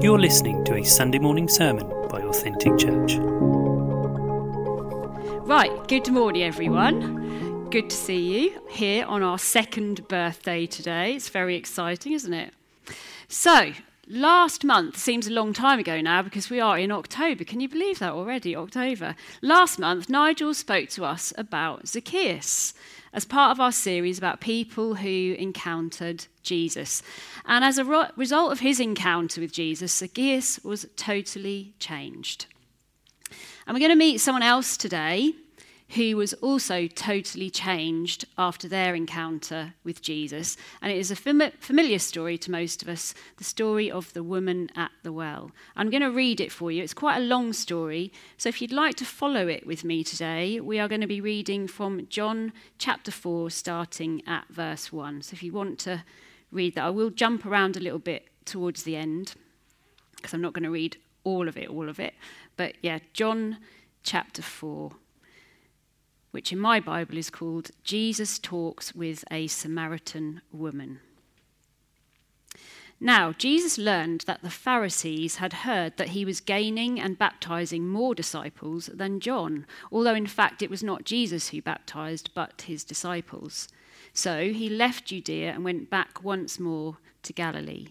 You're listening to a Sunday morning sermon by Authentic Church. Right, good morning, everyone. Good to see you here on our second birthday today. It's very exciting, isn't it? So, last month seems a long time ago now because we are in October. Can you believe that already? October. Last month, Nigel spoke to us about Zacchaeus as part of our series about people who encountered Jesus. And as a ro- result of his encounter with Jesus, Zacchaeus was totally changed. And we're going to meet someone else today who was also totally changed after their encounter with Jesus. And it is a fam- familiar story to most of us the story of the woman at the well. I'm going to read it for you. It's quite a long story. So if you'd like to follow it with me today, we are going to be reading from John chapter 4, starting at verse 1. So if you want to read that, I will jump around a little bit towards the end because I'm not going to read all of it, all of it. But yeah, John chapter 4 which in my Bible is called Jesus Talks with a Samaritan Woman. Now, Jesus learned that the Pharisees had heard that he was gaining and baptizing more disciples than John, although in fact it was not Jesus who baptized, but his disciples. So he left Judea and went back once more to Galilee.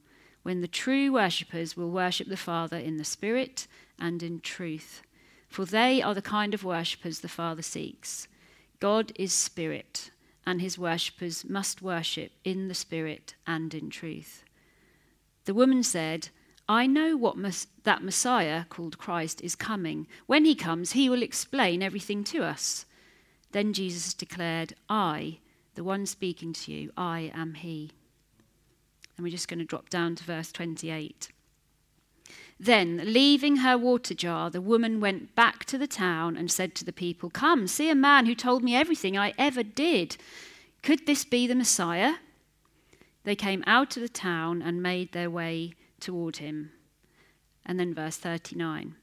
when the true worshippers will worship the Father in the Spirit and in truth. For they are the kind of worshippers the Father seeks. God is Spirit, and his worshippers must worship in the Spirit and in truth. The woman said, I know what mes- that Messiah, called Christ, is coming. When he comes, he will explain everything to us. Then Jesus declared, I, the one speaking to you, I am he. And we're just going to drop down to verse 28. Then, leaving her water jar, the woman went back to the town and said to the people, Come, see a man who told me everything I ever did. Could this be the Messiah? They came out of the town and made their way toward him. And then, verse 39.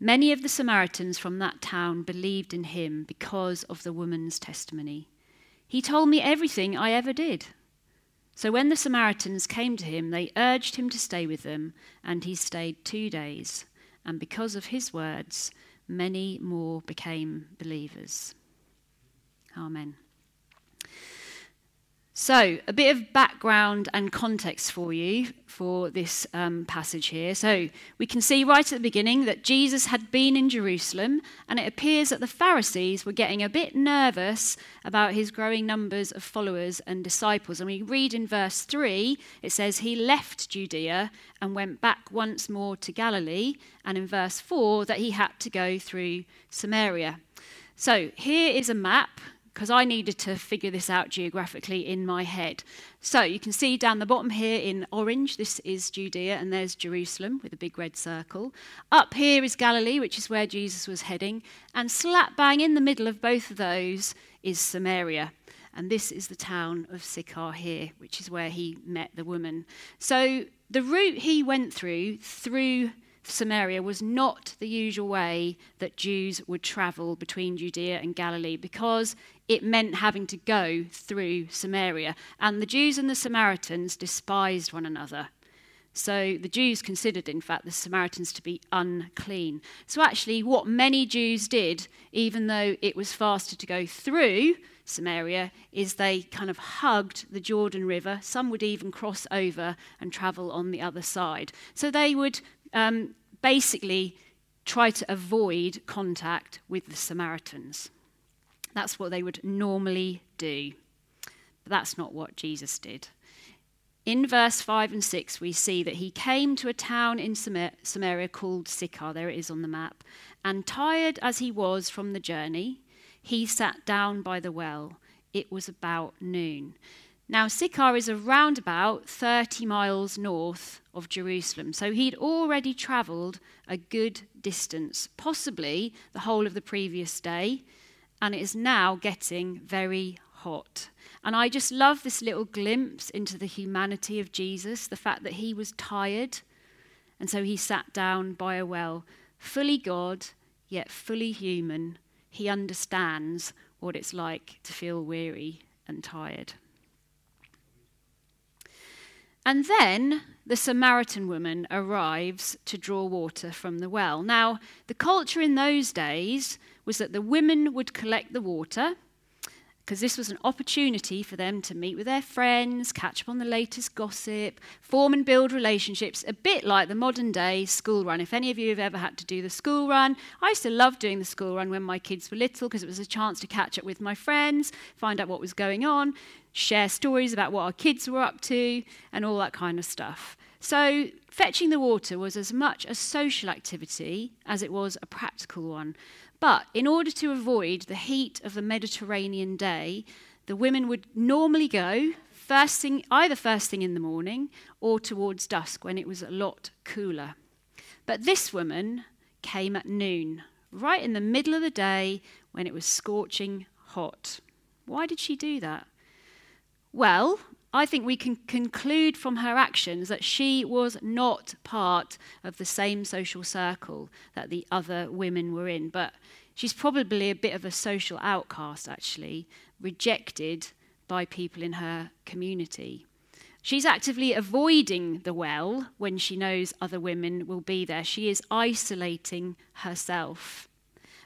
Many of the Samaritans from that town believed in him because of the woman's testimony. He told me everything I ever did. So when the Samaritans came to him, they urged him to stay with them, and he stayed two days. And because of his words, many more became believers. Amen. So, a bit of background and context for you for this um, passage here. So, we can see right at the beginning that Jesus had been in Jerusalem, and it appears that the Pharisees were getting a bit nervous about his growing numbers of followers and disciples. And we read in verse 3, it says, He left Judea and went back once more to Galilee. And in verse 4, that he had to go through Samaria. So, here is a map because I needed to figure this out geographically in my head. So you can see down the bottom here in orange, this is Judea, and there's Jerusalem with a big red circle. Up here is Galilee, which is where Jesus was heading, and slap bang in the middle of both of those is Samaria. And this is the town of Sychar here, which is where he met the woman. So the route he went through, through Samaria was not the usual way that Jews would travel between Judea and Galilee because it meant having to go through Samaria. And the Jews and the Samaritans despised one another. So the Jews considered, in fact, the Samaritans to be unclean. So actually, what many Jews did, even though it was faster to go through Samaria, is they kind of hugged the Jordan River. Some would even cross over and travel on the other side. So they would um, basically try to avoid contact with the Samaritans. That's what they would normally do. But that's not what Jesus did. In verse 5 and 6, we see that he came to a town in Samaria called Sychar, there it is on the map, and tired as he was from the journey, he sat down by the well. It was about noon. Now, Sychar is around about 30 miles north of Jerusalem, so he'd already travelled a good distance, possibly the whole of the previous day, and it is now getting very hot. And I just love this little glimpse into the humanity of Jesus, the fact that he was tired, and so he sat down by a well, fully God, yet fully human. He understands what it's like to feel weary and tired. And then the Samaritan woman arrives to draw water from the well. Now, the culture in those days was that the women would collect the water because this was an opportunity for them to meet with their friends, catch up on the latest gossip, form and build relationships, a bit like the modern day school run. If any of you have ever had to do the school run, I used to love doing the school run when my kids were little because it was a chance to catch up with my friends, find out what was going on, share stories about what our kids were up to, and all that kind of stuff. So, fetching the water was as much a social activity as it was a practical one. But in order to avoid the heat of the Mediterranean day, the women would normally go first thing, either first thing in the morning or towards dusk when it was a lot cooler. But this woman came at noon, right in the middle of the day when it was scorching hot. Why did she do that? Well, I think we can conclude from her actions that she was not part of the same social circle that the other women were in, but she's probably a bit of a social outcast, actually, rejected by people in her community. She's actively avoiding the well when she knows other women will be there. She is isolating herself.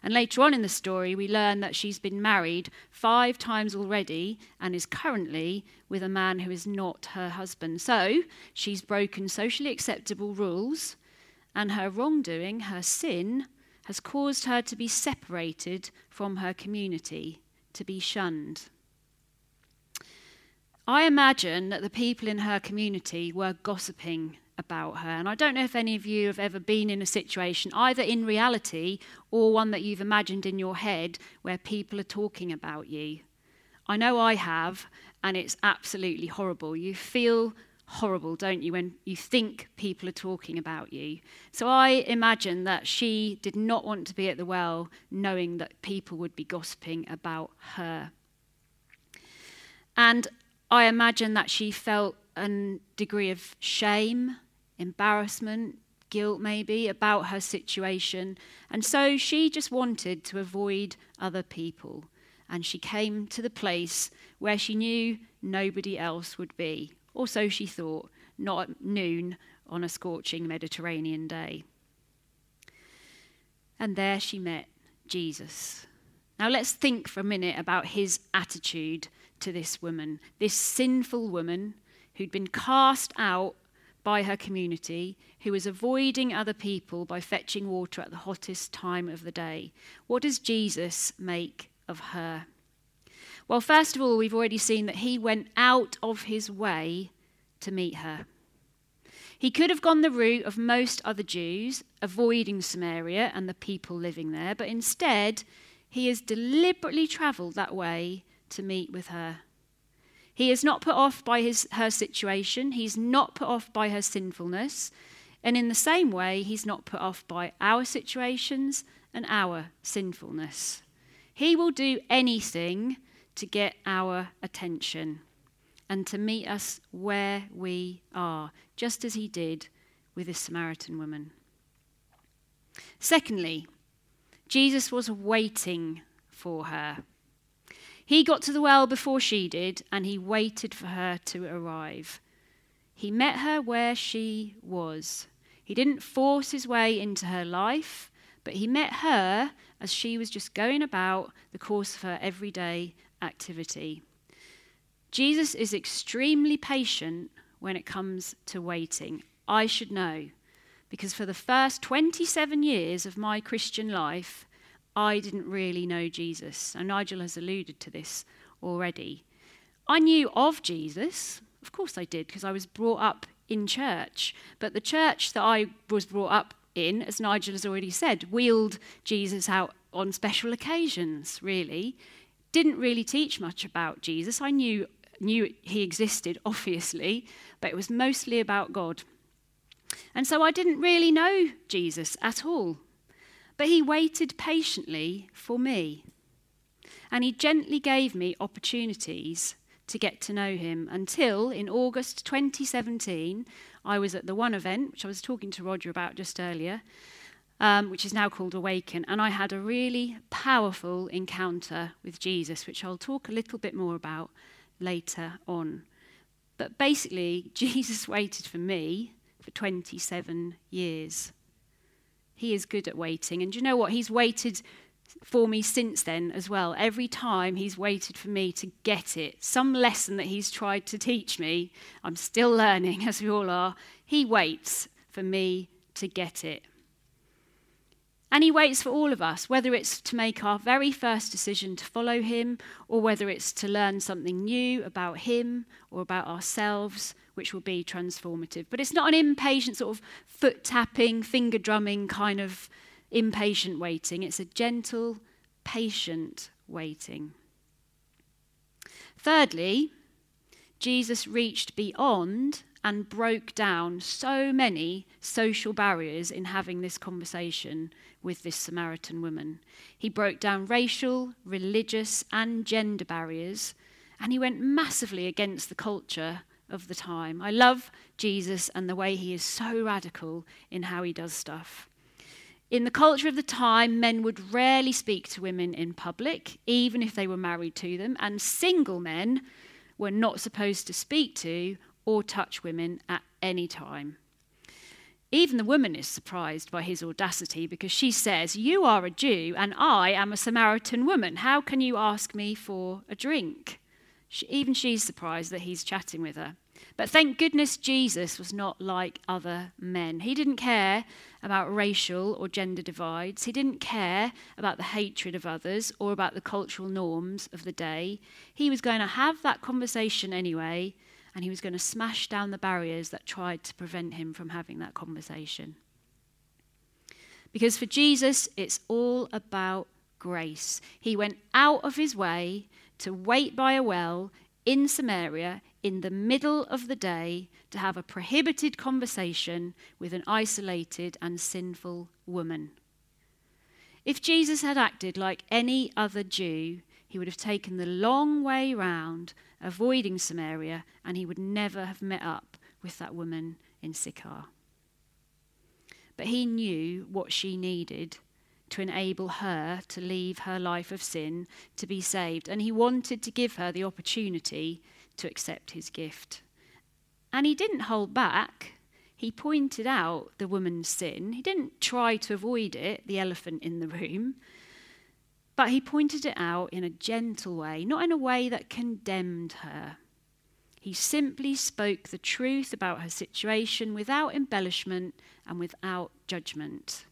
And later on in the story, we learn that she's been married five times already and is currently with a man who is not her husband. So she's broken socially acceptable rules, and her wrongdoing, her sin, has caused her to be separated from her community, to be shunned. I imagine that the people in her community were gossiping about her. And I don't know if any of you have ever been in a situation, either in reality or one that you've imagined in your head, where people are talking about you. I know I have, and it's absolutely horrible. You feel horrible, don't you, when you think people are talking about you? So I imagine that she did not want to be at the well knowing that people would be gossiping about her. And I imagine that she felt a degree of shame, embarrassment, guilt maybe about her situation. And so she just wanted to avoid other people. And she came to the place where she knew nobody else would be. Or so she thought, not at noon on a scorching Mediterranean day. And there she met Jesus. Now let's think for a minute about his attitude to this woman, this sinful woman who'd been cast out by her community, who is avoiding other people by fetching water at the hottest time of the day. What does Jesus make of her? Well, first of all, we've already seen that he went out of his way to meet her. He could have gone the route of most other Jews, avoiding Samaria and the people living there, but instead, he has deliberately travelled that way to meet with her. He is not put off by his, her situation, he's not put off by her sinfulness, and in the same way, he's not put off by our situations and our sinfulness. He will do anything to get our attention and to meet us where we are, just as he did with the Samaritan woman. Secondly, Jesus was waiting for her. He got to the well before she did, and he waited for her to arrive. He met her where she was. He didn't force his way into her life, but he met her as she was just going about the course of her everyday activity. Jesus is extremely patient when it comes to waiting. I should know, because for the first 27 years of my Christian life, I didn't really know Jesus. And Nigel has alluded to this already. I knew of Jesus, of course I did, because I was brought up in church. But the church that I was brought up in, as Nigel has already said, wheeled Jesus out on special occasions, really. Didn't really teach much about Jesus. I knew, knew he existed, obviously, but it was mostly about God. And so I didn't really know Jesus at all. But he waited patiently for me. And he gently gave me opportunities to get to know him until in August 2017, I was at the One event, which I was talking to Roger about just earlier, um, which is now called Awaken. And I had a really powerful encounter with Jesus, which I'll talk a little bit more about later on. But basically, Jesus waited for me for 27 years. He is good at waiting. And you know what? He's waited for me since then as well. Every time he's waited for me to get it, some lesson that he's tried to teach me, I'm still learning, as we all are. He waits for me to get it. And he waits for all of us, whether it's to make our very first decision to follow him, or whether it's to learn something new about him or about ourselves, which will be transformative. But it's not an impatient, sort of foot tapping, finger drumming kind of impatient waiting. It's a gentle, patient waiting. Thirdly, Jesus reached beyond and broke down so many social barriers in having this conversation with this Samaritan woman. He broke down racial, religious, and gender barriers, and he went massively against the culture of the time. I love Jesus and the way he is so radical in how he does stuff. In the culture of the time, men would rarely speak to women in public, even if they were married to them, and single men were not supposed to speak to or touch women at any time. Even the woman is surprised by his audacity because she says, You are a Jew and I am a Samaritan woman. How can you ask me for a drink? She, even she's surprised that he's chatting with her. But thank goodness Jesus was not like other men. He didn't care about racial or gender divides. He didn't care about the hatred of others or about the cultural norms of the day. He was going to have that conversation anyway and he was going to smash down the barriers that tried to prevent him from having that conversation. Because for Jesus, it's all about grace. He went out of his way to wait by a well in Samaria in the middle of the day to have a prohibited conversation with an isolated and sinful woman. If Jesus had acted like any other Jew, he would have taken the long way round avoiding Samaria, and he would never have met up with that woman in Sychar. But he knew what she needed to enable her to leave her life of sin to be saved, and he wanted to give her the opportunity to accept his gift. And he didn't hold back. He pointed out the woman's sin. He didn't try to avoid it, the elephant in the room. But he pointed it out in a gentle way, not in a way that condemned her. He simply spoke the truth about her situation without embellishment and without judgment.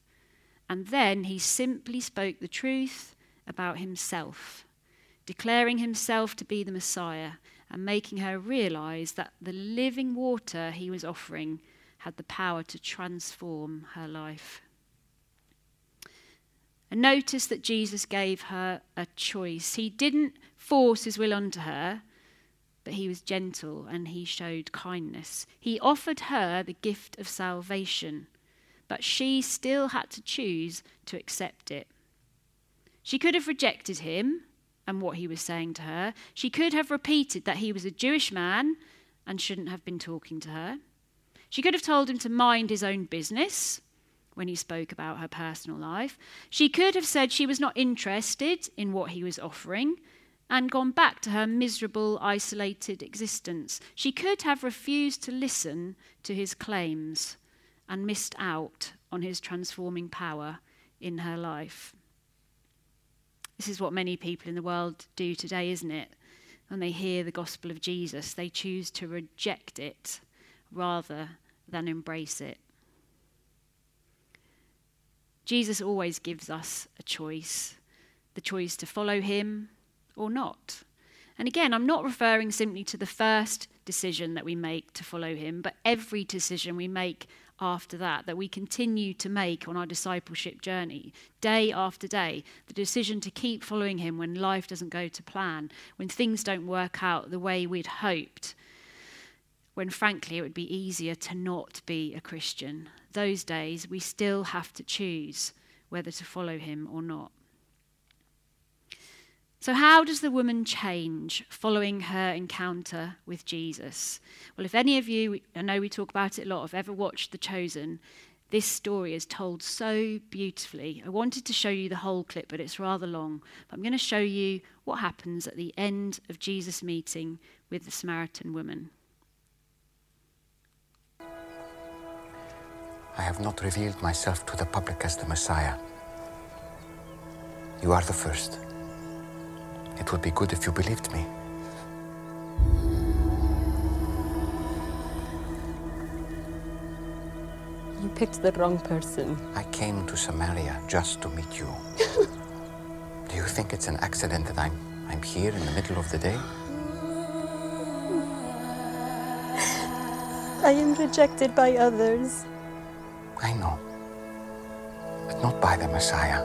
And then he simply spoke the truth about himself, declaring himself to be the Messiah and making her realize that the living water he was offering had the power to transform her life. And notice that Jesus gave her a choice. He didn't force his will onto her, but he was gentle and he showed kindness. He offered her the gift of salvation, but she still had to choose to accept it. She could have rejected him and what he was saying to her. She could have repeated that he was a Jewish man and shouldn't have been talking to her. She could have told him to mind his own business when he spoke about her personal life. She could have said she was not interested in what he was offering and gone back to her miserable, isolated existence. She could have refused to listen to his claims and missed out on his transforming power in her life. This is what many people in the world do today, isn't it? When they hear the gospel of Jesus, they choose to reject it rather than embrace it. Jesus always gives us a choice the choice to follow him or not. And again, I'm not referring simply to the first decision that we make to follow him, but every decision we make after that, that we continue to make on our discipleship journey, day after day. The decision to keep following him when life doesn't go to plan, when things don't work out the way we'd hoped, when frankly it would be easier to not be a Christian. Those days, we still have to choose whether to follow him or not. So, how does the woman change following her encounter with Jesus? Well, if any of you, I know we talk about it a lot, have ever watched The Chosen, this story is told so beautifully. I wanted to show you the whole clip, but it's rather long. But I'm going to show you what happens at the end of Jesus' meeting with the Samaritan woman. I have not revealed myself to the public as the Messiah. You are the first. It would be good if you believed me. You picked the wrong person. I came to Samaria just to meet you. Do you think it's an accident that I'm I'm here in the middle of the day? I am rejected by others. I know. But not by the Messiah.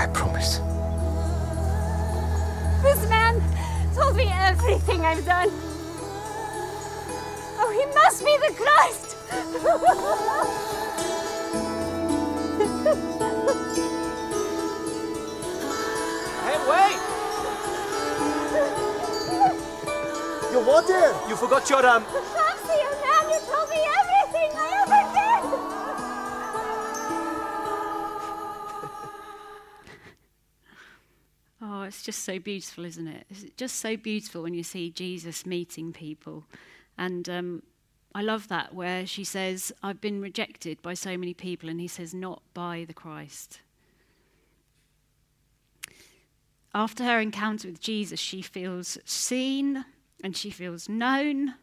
I promise. This man told me everything I've done. Oh, he must be the Christ! Hey, wait! You what there? You forgot your um. It's just so beautiful, isn't it? It's just so beautiful when you see Jesus meeting people. And um, I love that where she says, I've been rejected by so many people, and he says, not by the Christ. After her encounter with Jesus, she feels seen and she feels known,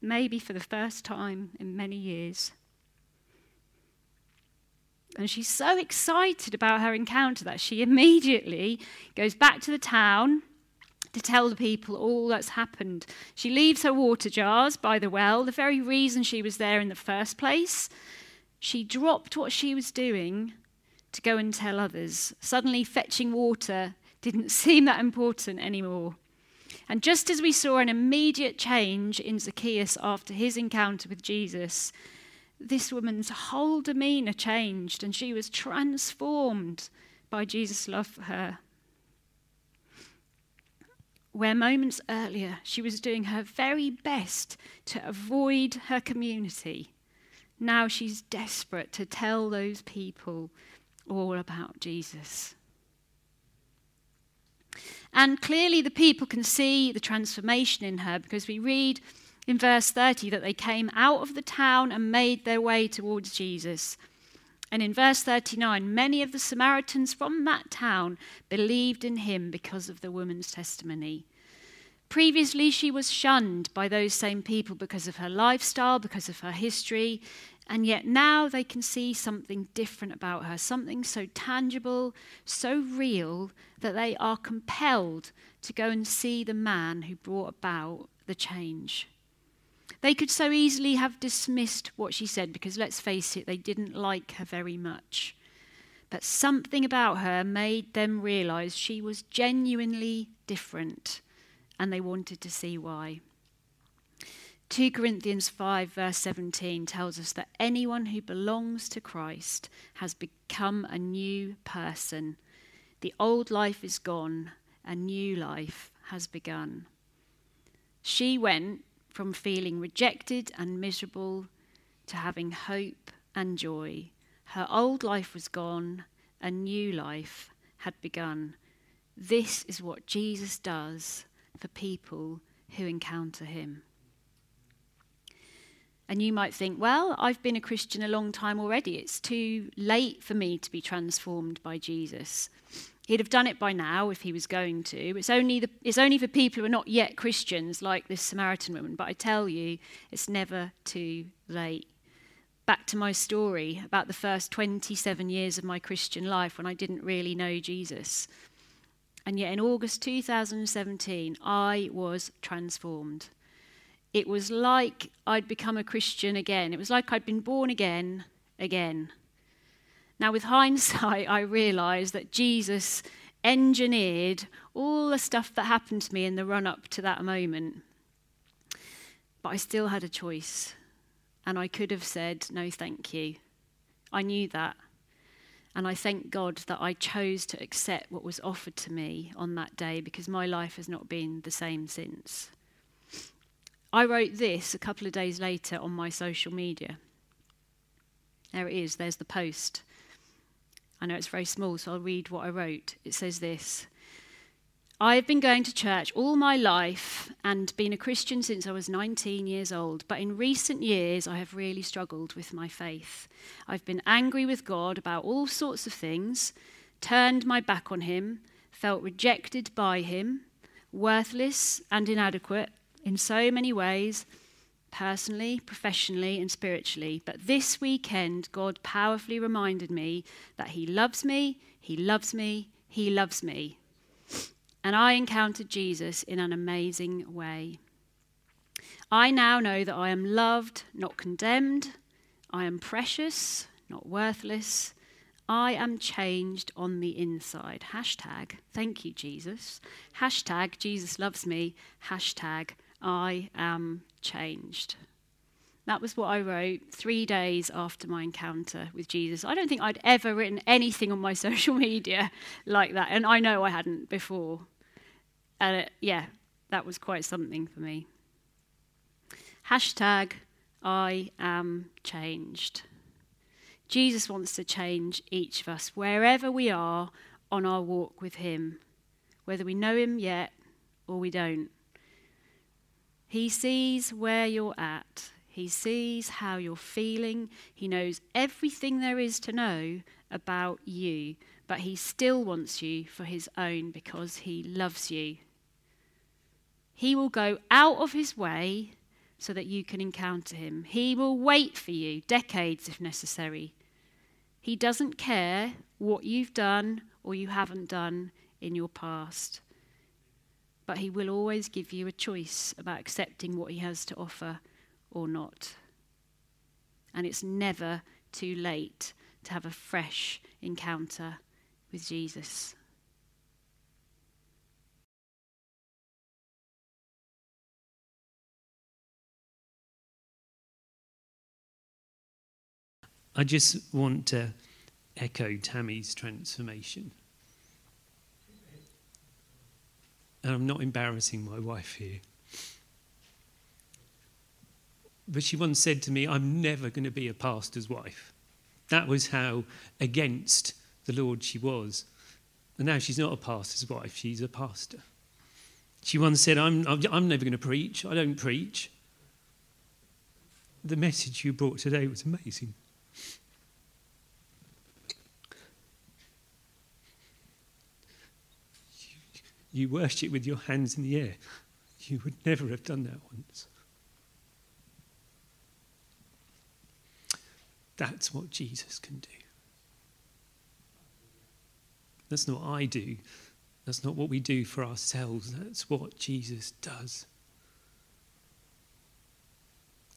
maybe for the first time in many years. And she's so excited about her encounter that she immediately goes back to the town to tell the people all that's happened. She leaves her water jars by the well, the very reason she was there in the first place. She dropped what she was doing to go and tell others. Suddenly, fetching water didn't seem that important anymore. And just as we saw an immediate change in Zacchaeus after his encounter with Jesus, this woman's whole demeanor changed and she was transformed by Jesus' love for her. Where moments earlier she was doing her very best to avoid her community, now she's desperate to tell those people all about Jesus. And clearly, the people can see the transformation in her because we read in verse 30 that they came out of the town and made their way towards Jesus. And in verse 39, many of the Samaritans from that town believed in him because of the woman's testimony. Previously, she was shunned by those same people because of her lifestyle, because of her history, and yet now they can see something different about her, something so tangible, so real, that they are compelled to go and see the man who brought about the change. They could so easily have dismissed what she said because, let's face it, they didn't like her very much. But something about her made them realize she was genuinely different, and they wanted to see why. 2 Corinthians 5, verse 17 tells us that anyone who belongs to Christ has become a new person. The old life is gone, a new life has begun. She went from feeling rejected and miserable to having hope and joy. Her old life was gone, a new life had begun. This is what Jesus does for people who encounter him. And you might think, well, I've been a Christian a long time already. It's too late for me to be transformed by Jesus. He'd have done it by now if he was going to. It's only, the, it's only for people who are not yet Christians, like this Samaritan woman. But I tell you, it's never too late. Back to my story about the first 27 years of my Christian life when I didn't really know Jesus. And yet in August 2017, I was transformed. It was like I'd become a Christian again. It was like I'd been born again, again. Now, with hindsight, I realise that Jesus engineered all the stuff that happened to me in the run up to that moment. But I still had a choice, and I could have said, No, thank you. I knew that. And I thank God that I chose to accept what was offered to me on that day because my life has not been the same since. I wrote this a couple of days later on my social media. There it is, there's the post. I know it's very small, so I'll read what I wrote. It says this I have been going to church all my life and been a Christian since I was 19 years old, but in recent years I have really struggled with my faith. I've been angry with God about all sorts of things, turned my back on Him, felt rejected by Him, worthless and inadequate, in so many ways, personally, professionally, and spiritually. But this weekend, God powerfully reminded me that He loves me, He loves me, He loves me. And I encountered Jesus in an amazing way. I now know that I am loved, not condemned. I am precious, not worthless. I am changed on the inside. Hashtag, thank you, Jesus. Hashtag, Jesus loves me. Hashtag, I am changed. That was what I wrote three days after my encounter with Jesus. I don't think I'd ever written anything on my social media like that, and I know I hadn't before. And yeah, that was quite something for me. Hashtag I am changed. Jesus wants to change each of us wherever we are on our walk with Him, whether we know Him yet or we don't. He sees where you're at. He sees how you're feeling. He knows everything there is to know about you, but He still wants you for His own because He loves you. He will go out of His way so that you can encounter Him. He will wait for you, decades if necessary. He doesn't care what you've done or you haven't done in your past but he will always give you a choice about accepting what he has to offer or not. And it's never too late to have a fresh encounter with Jesus. I just want to echo Tammy's transformation. And I'm not embarrassing my wife here. But she once said to me, I'm never going to be a pastor's wife. That was how against the Lord she was. And now she's not a pastor's wife, she's a pastor. She once said, I'm, I'm never going to preach. I don't preach. The message you brought today was amazing. You, worship with your hands in the air. You would never have done that once. That's what Jesus can do. That's not I do. That's not what we do for ourselves. That's what Jesus does.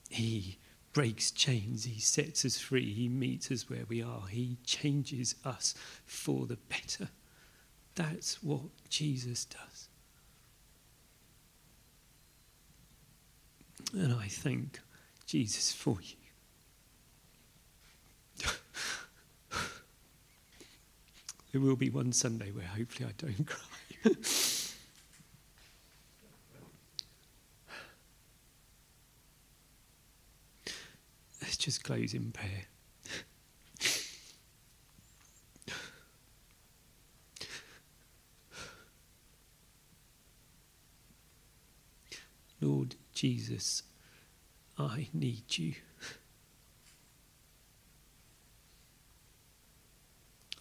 He breaks chains. He sets us free. He meets us where we are. He changes us for the better. That's what Jesus does. And I thank Jesus for you. there will be one Sunday where hopefully I don't cry. Let's just close in prayer. Lord Jesus, I need you.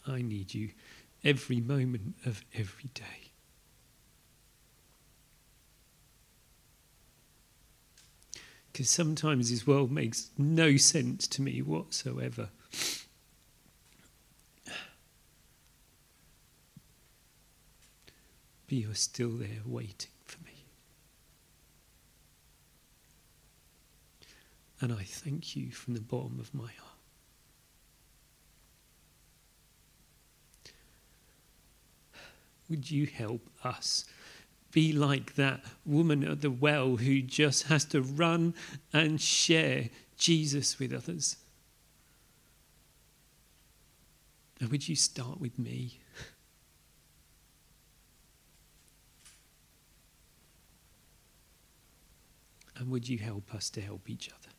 I need you every moment of every day. Because sometimes this world makes no sense to me whatsoever. But you're still there waiting for me. And I thank you from the bottom of my heart. Would you help us be like that woman at the well who just has to run and share Jesus with others? And would you start with me? And would you help us to help each other?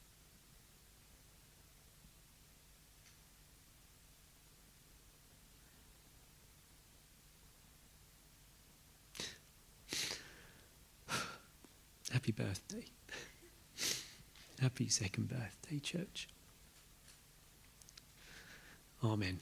Happy birthday. Happy second birthday, church. Amen.